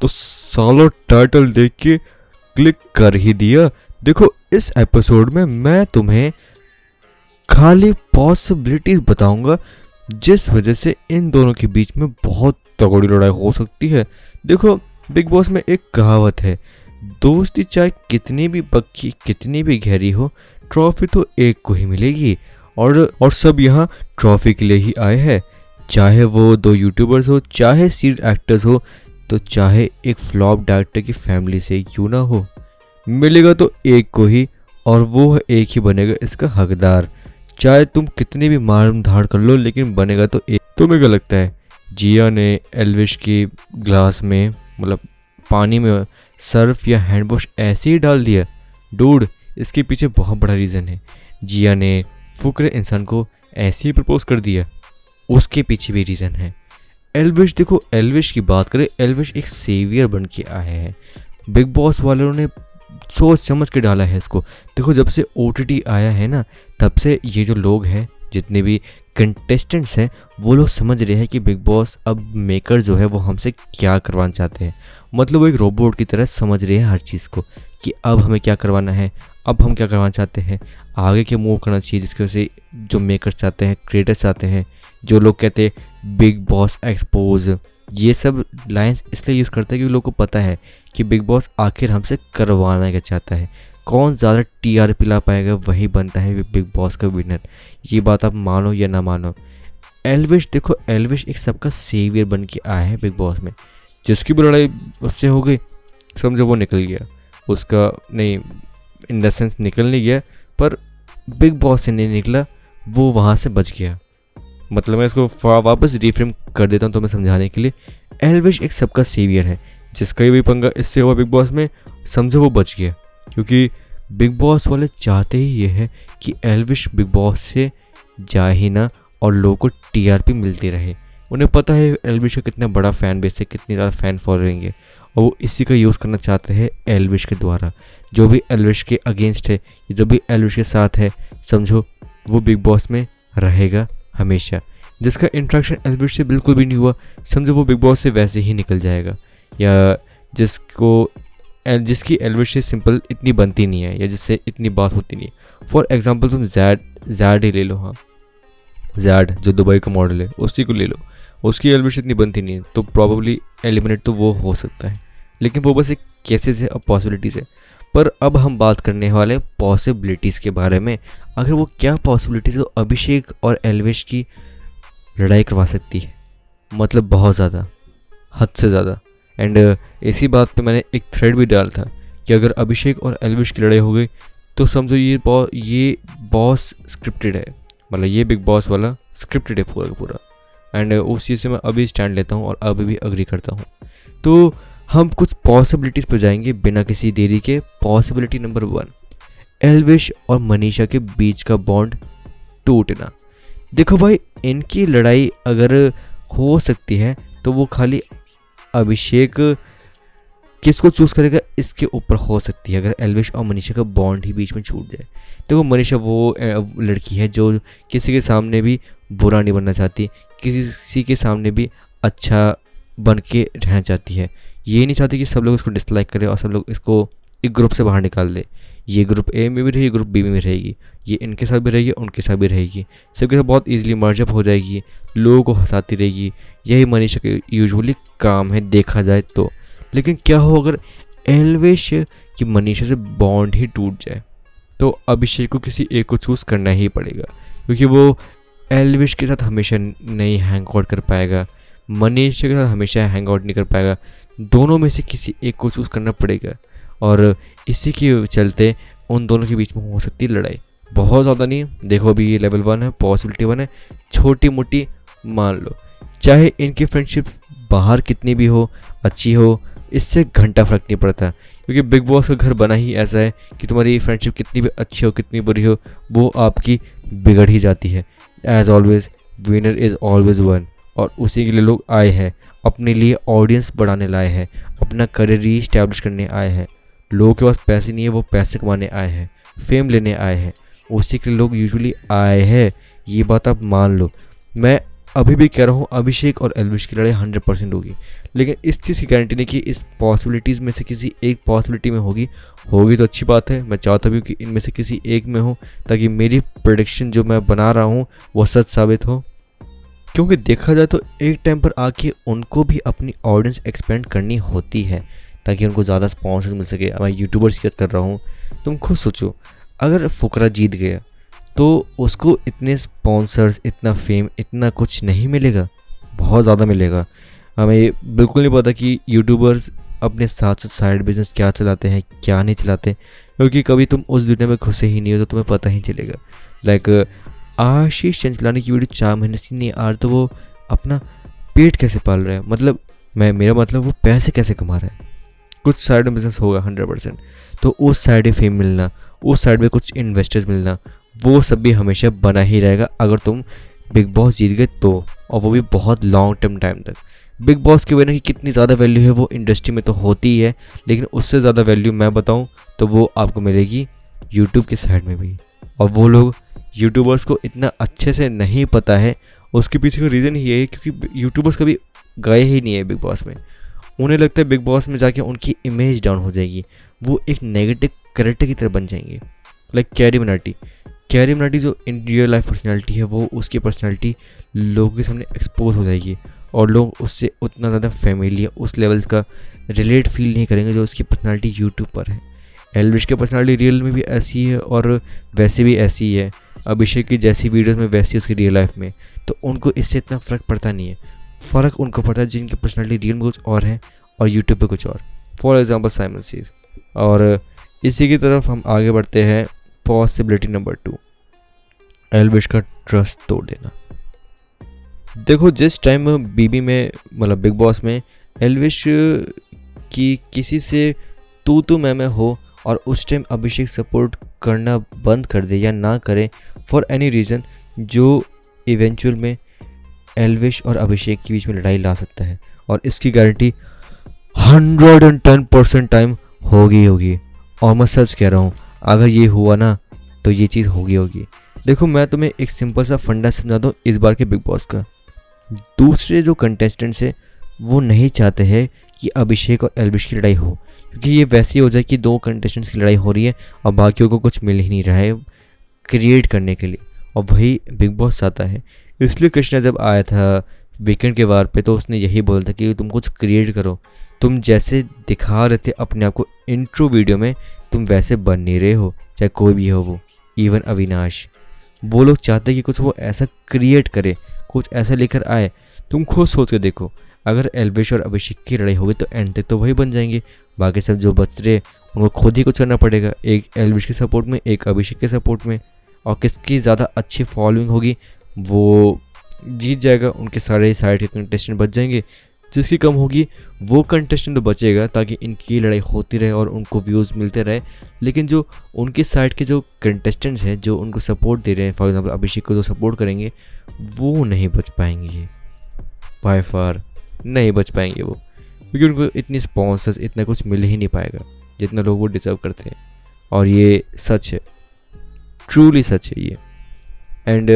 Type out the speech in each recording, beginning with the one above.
तो सालो टाइटल देख के क्लिक कर ही दिया। देखो, इस एपिसोड में मैं तुम्हें खाली पॉसिबिलिटीज बताऊँगा, जिस वजह से इन दोनों के बीच में बहुत तगड़ी लड़ाई हो सकती है। देखो बिग बॉस में एक कहावत है, दोस्ती चाहे कितनी भी पक्की, कितनी भी गहरी हो ट्रॉफी तो एक को ही मिलेगी। और और सब यहाँ ट्रॉफी के लिए ही आए हैं। चाहे वो दो यूट्यूबर्स हो, चाहे सीड एक्टर्स हो तो चाहे एक फ्लॉप डायरेक्टर की फैमिली से क्यों ना हो, मिलेगा तो एक को ही और वो एक ही बनेगा इसका हकदार। चाहे तुम कितनी भी मार धाड़ कर लो, लेकिन बनेगा तो एक। तुम्हें क्या लगता है? जिया ने एलविश की ग्लास में मतलब पानी में सर्फ या हैंड वॉश ऐसे ही डाल दिया? डूड इसके पीछे बहुत बड़ा रीज़न है। जिया ने फुक्र इंसान को ऐसे ही प्रपोज कर दिया। उसके पीछे भी रीज़न है। एलविश देखो एलविश की बात करें एलविश एक सेवियर बन के आया है। बिग बॉस वालों ने सोच समझ के डाला है इसको। देखो, जब से ओटीटी आया है ना, तब से ये जो लोग हैं, जितने भी कंटेस्टेंट्स हैं, वो लोग समझ रहे हैं कि बिग बॉस अब मेकर जो है, वो हमसे क्या करवाना चाहते हैं। मतलब वो एक रोबोट की तरह समझ रहे हैं हर चीज़ को, कि अब हमें क्या करवाना है, अब हम क्या करवाना चाहते हैं। आगे क्या मूव करना चाहिए, जिसकी वजह से जो मेकर्स चाहते हैं क्रिएटर्स चाहते हैं, जो लोग कहते हैं बिग बॉस एक्सपोज ये सब लाइंस इसलिए यूज़ करते हैं क्योंकि लोगों को पता है कि बिग बॉस आखिर हमसे करवाना क्या चाहता है। कौन ज़्यादा टी टीआरपी ला पाएगा, वही बनता है बिग बॉस का विनर ये बात आप मानो या ना मानो। एलविश देखो एलविश एक सबका सेवियर बन के आया है बिग बॉस में। जिसकी भी लड़ाई उससे हो गई, समझो वो निकल गया। उसका नहीं इन द सेंस निकल नहीं गया, पर बिग बॉस से नहीं निकला, वो वहाँ से बच गया। मतलब मैं इसको वापस रिफ्रेम कर देता हूँ तो मैं समझाने के लिए। एलविश एक सबका सेवियर है, जिसका भी पंगा, इससे हुआ बिग बॉस में, समझो वो बच गया। क्योंकि बिग बॉस वाले चाहते ही ये है कि एलविश बिग बॉस से जा ही ना और लोगों को टीआरपी मिलती रहे। उन्हें पता है एलविश का कितना बड़ा फ़ैन बेस है, कितनी ज़्यादा फ़ैन फॉलोइंग है। और वो इसी का यूज़ करना चाहते हैं एलविश के द्वारा। जो भी एलविश के अगेंस्ट है, जो भी एलविश के साथ है, समझो वो बिग बॉस में रहेगा। हमेशा। जिसका इंट्रैक्शन एलविश से बिल्कुल भी नहीं हुआ, समझो वो बिग बॉस से वैसे ही निकल जाएगा। या जिसको जिसकी एलविश से सिंपल इतनी बनती नहीं है, या जिससे इतनी बात होती नहीं है। फॉर एग्ज़ाम्पल तुम जैड जैड ही ले लो हाँ। जैड जो दुबई का मॉडल है, उसी को ले लो। उसकी एलविश इतनी बनती नहीं है तो प्रॉबली एलिमिनेट तो वो हो सकता है। लेकिन वो बस एक केसेस है और पॉसिबिलिटीज़ है। पर अब हम बात करने वाले पॉसिबिलिटीज़ के बारे में। अगर वो क्या पॉसिबिलिटीज़ तो अभिषेक और एलवेश की लड़ाई करवा सकती है? मतलब बहुत ज़्यादा हद से ज़्यादा। एंड uh, इसी बात पे मैंने एक थ्रेड भी डाला था कि अगर अभिषेक और एलविश की लड़ाई हो गई तो समझो ये बॉस ये बॉस स्क्रिप्टेड है। मतलब ये बिग बॉस वाला स्क्रिप्टेड है पूरा पूरा। एंड uh, उस चीज़ से मैं अभी स्टैंड लेता हूँ और अभी भी अग्री करता हूँ। तो हम कुछ पॉसिबिलिटीज़ पर जाएँगे बिना किसी देरी के। पॉसिबिलिटी नंबर वन एलविश और मनीषा के बीच का बॉन्ड टूटना। देखो भाई, इनकी लड़ाई अगर हो सकती है तो वो खाली अभिषेक किसको चूज़ करेगा? इसके ऊपर हो सकती है, अगर एलविश और मनीषा का बॉन्ड ही बीच में छूट जाए। देखो मनीषा वो लड़की है जो किसी के सामने भी बुरा नहीं बनना चाहती, किसी के सामने भी अच्छा बन के रहना चाहती है। ये नहीं चाहती कि सब लोग इसको डिसलाइक करें और सब लोग इसको एक ग्रुप से बाहर निकाल दे। ये ग्रुप ए में भी रहेगी ग्रुप बी में रहेगी। ये इनके साथ भी रहेगी उनके साथ भी रहेगी। सबके साथ बहुत ईजिली मर्जअप हो जाएगी, लोगों को हंसाती रहेगी। यही मनीषा के यूजुअली काम है, देखा जाए तो। लेकिन क्या हो अगर एलवेश की मनीषा से बॉन्ड ही टूट जाए तो अभिषेक को किसी एक को चूज़ करना ही पड़ेगा। क्योंकि वो एलविश के साथ हमेशा नहीं हैंग आउट कर पाएगा। मनीषा के साथ हमेशा हैंग आउट नहीं कर पाएगा। दोनों में से किसी एक को चूज़ करना पड़ेगा। और इसी के चलते उन दोनों के बीच में हो सकती है लड़ाई। बहुत ज़्यादा नहीं, देखो अभी ये लेवल वन है पॉसिबिलिटी वन है। छोटी मोटी मान लो, चाहे इनकी फ्रेंडशिप बाहर कितनी भी हो, अच्छी हो, इससे घंटा फ़र्क नहीं पड़ता। क्योंकि बिग बॉस का घर बना ही ऐसा है कि तुम्हारी फ्रेंडशिप कितनी भी अच्छी हो, कितनी बुरी हो, वो आपकी बिगड़ ही जाती है। As always winner is always one और उसी के लिए लोग आए हैं। अपने लिए ऑडियंस बढ़ाने लाए हैं, अपना करियर री इस्टेब्लिश करने आए हैं। लोगों के पास पैसे नहीं है, वो पैसे कमाने आए हैं फेम लेने आए हैं। उसी के लोग यूजुअली आए हैं। ये बात आप मान लो। मैं अभी भी कह रहा हूँ, अभिषेक और एलविश की लड़ाई हंड्रेड परसेंट होगी। लेकिन इस चीज़ की गारंटी नहीं कि इस पॉसिबिलिटीज़ में से किसी एक पॉसिबिलिटी में होगी। होगी तो अच्छी बात है। मैं चाहता भी हूँ कि इनमें से किसी एक में हो, ताकि मेरी प्रोडिक्शन जो मैं बना रहा हूँ वो सच साबित हो। क्योंकि देखा जाए तो एक टाइम पर आके उनको भी अपनी ऑडियंस एक्सपेंड करनी होती है, ताकि उनको ज़्यादा स्पॉन्सर्स मिल सके। मैं यूट्यूबर्स की कर रहा हूँ, तुम खुद सोचो, अगर फुकरा जीत गया तो उसको इतने स्पॉन्सर्स इतना फेम इतना कुछ नहीं मिलेगा। बहुत ज़्यादा मिलेगा। हमें बिल्कुल नहीं पता कि यूट्यूबर्स अपने साथ साथ साइड बिज़नेस क्या चलाते हैं, क्या नहीं चलाते, क्योंकि कभी तुम उस दुनिया में घुसे ही नहीं हो तो तुम्हें पता ही चलेगा। लाइक आशीष चंचलानी की वीडियो चार महीने से नहीं आ रही तो वो अपना पेट कैसे पाल रहा है? मतलब मैं, मेरा मतलब वो पैसे कैसे कमा रहा है? कुछ साइड बिज़नेस होगा हंड्रेड परसेंट तो उस साइड फेम मिलना, उस साइड में कुछ इन्वेस्टर्स मिलना, वो सब भी हमेशा बना ही रहेगा। अगर तुम बिग बॉस जीत गए तो और वो भी बहुत लॉन्ग टर्म टाइम तक। बिग बॉस की वजह की कितनी ज़्यादा वैल्यू है वो इंडस्ट्री में तो होती ही है, लेकिन उससे ज़्यादा वैल्यू मैं बताऊँ तो वो आपको मिलेगी यूट्यूब के साइड में भी। और वो लोग यूट्यूबर्स को इतना अच्छे से नहीं पता है, उसके पीछे का रीज़न ये है क्योंकि यूट्यूबर्स कभी गए ही नहीं है बिग बॉस में। उन्हें लगता है बिग बॉस में जाके उनकी इमेज डाउन हो जाएगी, वो एक नेगेटिव करेक्टर की तरह बन जाएँगे। Like carry Minati carry Minati जो इन रियल लाइफ पर्सनैलिटी है, वो उसकी पर्सनैलिटी लोगों के सामने एक्सपोज हो जाएगी और लोग उससे उतना ज़्यादा फैमिली उस लेवल का रिलेट फील नहीं करेंगे जो उसकी पर्सनैलिटी यूट्यूब पर है। एलविश की पर्सनैलिटी रियल में भी ऐसी है और वैसे भी ऐसी ही है। अभिषेक की जैसी वीडियोस में वैसी उसकी रियल लाइफ में। तो उनको इससे इतना फ़र्क पड़ता नहीं है। फ़र्क उनको पड़ता है जिनकी पर्सनैलिटी रियल में कुछ और है और यूट्यूब पर कुछ और। फॉर एग्ज़ाम्पल साइमन सीज और इसी की तरफ़ हम आगे बढ़ते हैं। पॉसिबिलिटी नंबर टू एलविश का ट्रस्ट तोड़ देना। देखो, जिस टाइम बीबी में मतलब बिग बॉस में एलविश की किसी से तू तू मैं मैं हो और उस टाइम अभिषेक सपोर्ट करना बंद कर दे या ना करे फॉर एनी रीज़न जो इवेंचुअल में एलविश और अभिषेक के बीच में लड़ाई ला सकता है और इसकी guarantee hundred and ten percent time होगी होगी। और मैं सच कह रहा हूँ, अगर ये हुआ ना तो ये चीज़ होगी होगी। देखो, मैं तुम्हें एक सिंपल सा फंडा समझा दूँ इस बार के बिग बॉस का। दूसरे जो कंटेस्टेंट्स है, वो नहीं चाहते हैं कि अभिषेक और एलविश की लड़ाई हो, क्योंकि ये वैसे ही जाए कि दो कंटेस्टेंट्स की लड़ाई हो रही है और बाकियों को कुछ मिल ही नहीं रहा है क्रिएट करने के लिए। और वही बिग बॉस चाहता है। इसलिए कृष्णा जब आया था वीकेंड के वार पे तो उसने यही बोला था कि तुम कुछ क्रिएट करो। तुम जैसे दिखा रहे थे अपने आप को इंट्रो वीडियो में, तुम वैसे बन नहीं रहे हो, चाहे कोई भी हो वो इवन अविनाश। वो लोग चाहते कि कुछ वो ऐसा क्रिएट करे, कुछ ऐसा लेकर आए तुम खुद सोच के देखो। अगर एलविश और अभिषेक की लड़ाई होगी तो एंड तक तो वही बन जाएँगे। बाकी सब जो बच रहे उनको खुद ही कुछ करना पड़ेगा। एक एलविश के सपोर्ट में, एक अभिषेक के सपोर्ट में। और किसकी ज़्यादा अच्छी फॉलोइंग होगी, वो जीत जाएगा। उनके सारे साइड के कंटेस्टेंट बच जाएँगे। जिसकी कम होगी, वो कंटेस्टेंट तो बचेगा, ताकि इनकी लड़ाई होती रहे और उनको व्यूज़ मिलते रहे। लेकिन जो उनकी साइड के जो कंटेस्टेंट्स हैं, जो उनको सपोर्ट दे रहे हैं फॉर एग्जांपल अभिषेक को जो सपोर्ट करेंगे, वो नहीं बच पाएँगे। बाय फार नहीं बच पाएँगे वो। क्योंकि उनको इतनी स्पॉन्सर्स इतना कुछ मिल ही नहीं पाएगा, जितना लोग वो डिजर्व करते हैं। और ये सच है। ट्रूली सच है ये। एंड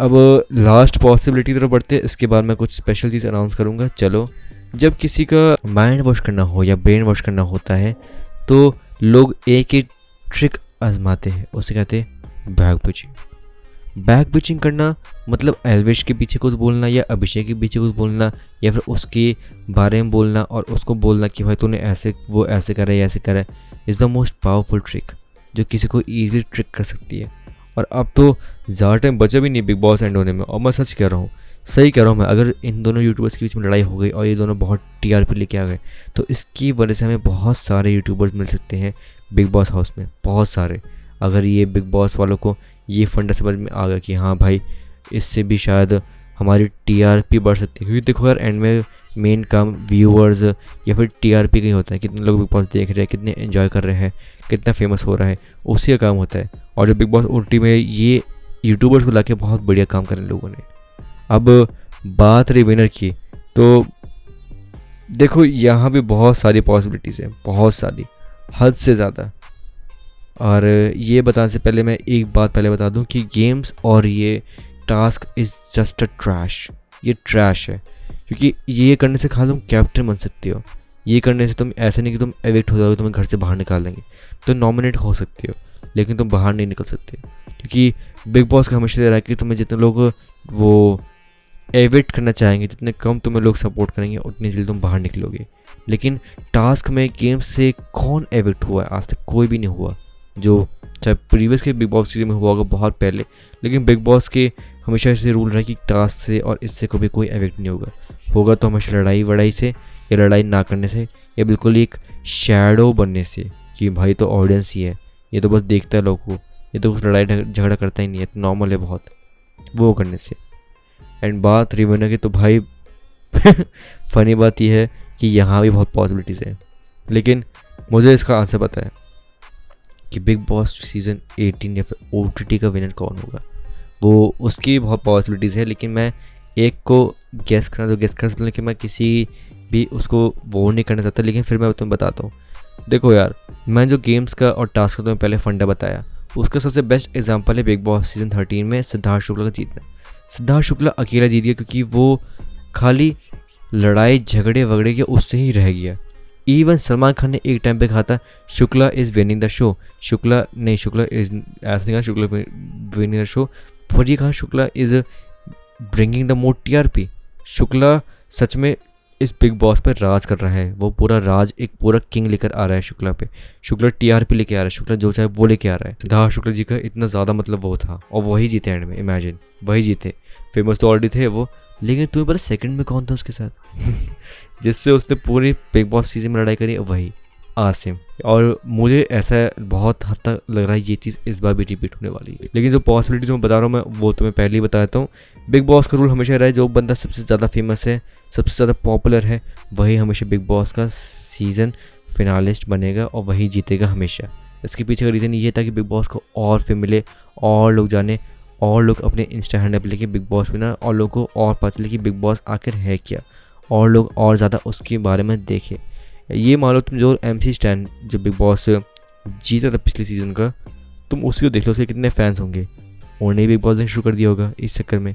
अब लास्ट पॉसिबिलिटी तरफ़ बढ़ते हैं। इसके बाद मैं कुछ स्पेशल चीज़ अनाउंस करूँगा। चलो, जब किसी का माइंड वॉश करना हो या ब्रेन वॉश करना होता है तो लोग एक ही ट्रिक आजमाते हैं। उसे कहते हैं बैग पिचिंग बैग पिचिंग करना मतलब एलवेश के पीछे कुछ बोलना या अभिषेक के पीछे कुछ बोलना या फिर उसके बारे में बोलना और उसको बोलना कि भाई तूने ऐसे, वो ऐसे करा है ऐसे करा है is the most powerful trick जो किसी को ईजिली ट्रिक कर सकती है। और अब तो ज़्यादा टाइम बचा भी नहीं बिग बॉस एंड होने में और मैं सच कह रहा हूँ, सही कह रहा हूँ मैं, अगर इन दोनों यूट्यूबर्स के बीच में लड़ाई हो गई और ये दोनों बहुत टीआरपी लेके आ गए तो इसकी वजह से हमें बहुत सारे यूट्यूबर्स मिल सकते हैं बिग बॉस हाउस में, बहुत सारे। अगर ये बिग बॉस वालों को ये फंडा समझ में आ गया कि हाँ भाई, इससे भी शायद हमारी टीआरपी बढ़ सकती है। क्योंकि देखो यार एंड में मेन काम व्यूअर्स या फिर टीआरपी का ही होता है। कितने लोग बिग बॉस देख रहे हैं, कितने एंजॉय कर रहे हैं, कितना फ़ेमस हो रहा है, उसी का काम होता है। और जो बिग बॉस ओ में ये यूट्यूबर्स को ला बहुत बढ़िया काम करें लोगों ने। अब बात रही विनर की तो देखो यहाँ भी बहुत सारी पॉसिबिलिटीज़ हैं, बहुत सारी, हद से ज़्यादा। और ये बताने से पहले मैं एक बात पहले बता दूँ कि गेम्स और ये task is just a trash ये ट्रैश है। क्योंकि ये करने से खाली तुम कैप्टन बन सकते हो। ये करने से तुम ऐसा नहीं कि तुम एविक्ट हो जाओगे, तुम्हें घर से बाहर निकाल देंगे। तो नॉमिनेट हो सकते हो, लेकिन तुम बाहर नहीं निकल सकते। क्योंकि बिग बॉस का हमेशा रहा है कि तुम्हें जितने लोग वो एविट करना चाहेंगे, जितने कम तुम्हें लोग सपोर्ट करेंगे, उतनी जल्दी तुम बाहर निकलोगे। लेकिन टास्क में गेम से कौन एविक्ट हुआ है? आज तक कोई भी नहीं हुआ। जो चाहे प्रीवियस के बिग बॉस सीरीज़ में हुआ होगा बहुत पहले, लेकिन बिग बॉस के हमेशा ऐसे रूल रहा कि टास्क से और इससे कभी कोई एविक्ट नहीं होगा। होगा तो हमेशा लड़ाई वड़ाई से या लड़ाई ना करने से या बिल्कुल एक शेडो बनने से कि भाई तो ऑडियंस ही है। ये तो बस देखता है लोग को। ये तो कुछ लड़ाई झगड़ा करता ही नहीं है तो नॉर्मल है बहुत, वो करने से। एंड बात रिवेन्यू की तो भाई फ़नी बात यह है कि यहाँ भी बहुत पॉसिबिलिटीज़ है। लेकिन मुझे इसका आंसर पता है। कि बिग बॉस सीज़न 18 या फिर OTT का विनर कौन होगा? वो, उसकी बहुत पॉसिबिलिटीज़ है, लेकिन मैं एक को गेस करना तो गेस कर सकता हूँ लेकिन मैं किसी भी उसको वो नहीं करना चाहता, लेकिन फिर मैं तुम्हें बताता हूँ। देखो यार, मैं जो गेम्स का और टास्क का तुम्हें पहले फंडा बताया, उसका सबसे बेस्ट एग्ज़ाम्पल है बिग बॉस सीज़न थर्टीन में सिद्धार्थ शुक्ला का जीतना सिद्धार्थ शुक्ला अकेला जीत गया, क्योंकि वो खाली लड़ाई झगड़े वगड़े के उससे ही रह गया। इवन सलमान खान ने एक टाइम पे कहा था, Shukla is winning the show Shukla, नहीं, शुक्ला इज़ ऐसा नहीं शुक्ला विनिंग द शो ये कहा, Shukla is bringing the more TRP Shukla सच में इस बिग बॉस पे राज कर रहा है। वो पूरा राज, एक पूरा किंग लेकर आ रहा है शुक्ला पे। शुक्ला टीआरपी लेके आ रहा है। शुक्ला जो चाहे वो लेके आ रहा है। सिद्धार्थ शुक्ला जी का इतना ज़्यादा मतलब वो था। और वही जीते एंड में इमेजिन वही जीते। फ़ेमस तो ऑलरेडी थे वो। लेकिन तुम्हें पता सेकंड में कौन था उसके साथ? जिससे उसने पूरी बिग बॉस सीज़न में लड़ाई करी, वही आसिम और मुझे ऐसा बहुत हद तक लग रहा है ये चीज़ इस बार भी रिपीट होने वाली है। लेकिन जो पॉसिबिलिटीज मैं बता रहा हूँ, मैं वो तुम्हें पहले ही बता देता हूँ। बिग बॉस का रूल हमेशा रहा है जो बंदा सबसे ज़्यादा फ़ेमस है, सबसे ज़्यादा पॉपुलर है, वही हमेशा बिग बॉस का सीज़न फिनालिस्ट बनेगा और वही जीतेगा हमेशा। इसके पीछे का रीज़न ये था कि बिग बॉस को और फेम मिले, और लोग जाने, और लोग अपने इंस्टा हैंडल पर लेके बिग बॉस विनर और लोगों को और पता चले कि बिग बॉस आखिर है क्या। और लोग और ज़्यादा उसके बारे में देखें। ये मान लो तुम जो एम सी स्टैंड जो बिग बॉस जीता था पिछले सीज़न का, तुम उसी को देख लो उसके कितने फैंस होंगे। उन्होंने बिग बॉस ने शुरू कर दिया होगा इस चक्कर में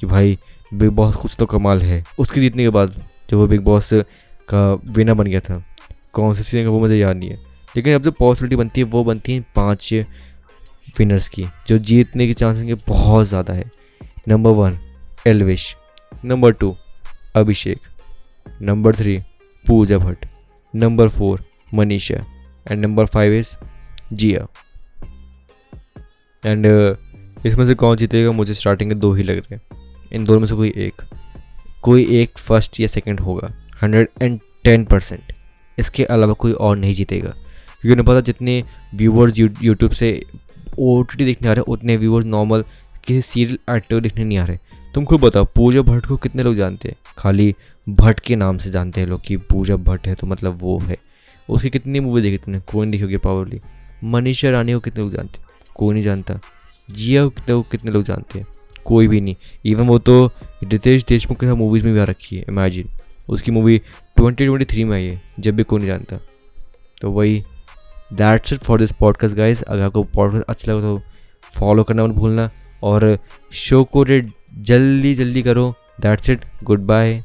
कि भाई बिग बॉस कुछ तो कमाल है। उसके जीतने के बाद जब वो बिग बॉस का विनर बन गया था, कौन से सीज़न का वो मुझे याद नहीं है। लेकिन अब जो पॉसिबिलिटी बनती है, वो बनती है पाँच विनर्स की, जो जीतने के चांस बहुत ज़्यादा है। Number one Elvish number two Abhishek number three Pooja Bhatt number four Manisha and number five is Jiya and इसमें से कौन जीतेगा, मुझे स्टार्टिंग के दो ही लग रहे हैं। इन दोनों में से कोई एक। कोई एक फ़र्स्ट या सेकंड होगा। हंड्रेड एंड टेन परसेंट इसके अलावा कोई और नहीं जीतेगा। क्योंकि उन्हें पता जितने व्यूवर्स यूट्यूब से ओ देखने आ रहे हैं, उतने व्यूवर्स नॉर्मल किसी सीरियल एक्टर देखने नहीं आ रहे। तुम खुद बताओ पूजा भट्ट को कितने लोग जानते हैं? खाली भट्ट के नाम से जानते हैं लोग कि पूजा भट्ट है तो मतलब वो है। उसकी कितनी मूवी देखी तुमने? कोई नहीं देखी पावरली मनीषा रानी को कितने लोग जानते हैं? कोई नहीं जानता। जिया को कितने कितने लोग जानते हैं? कोई भी नहीं। इवन वो तो रितेश देशमुख के साथ मूवीज़ में भी आ रखी है इमेजिन उसकी मूवी ट्वेंटी ट्वेंटी थ्री में आई है, जब भी कोई नहीं जानता। तो वही that's it for this podcast guys अगर आपको पॉडकास्ट अच्छा लगा तो फॉलो करना मत भूलना। और शो को रेट जल्दी जल्दी करो। That's it good bye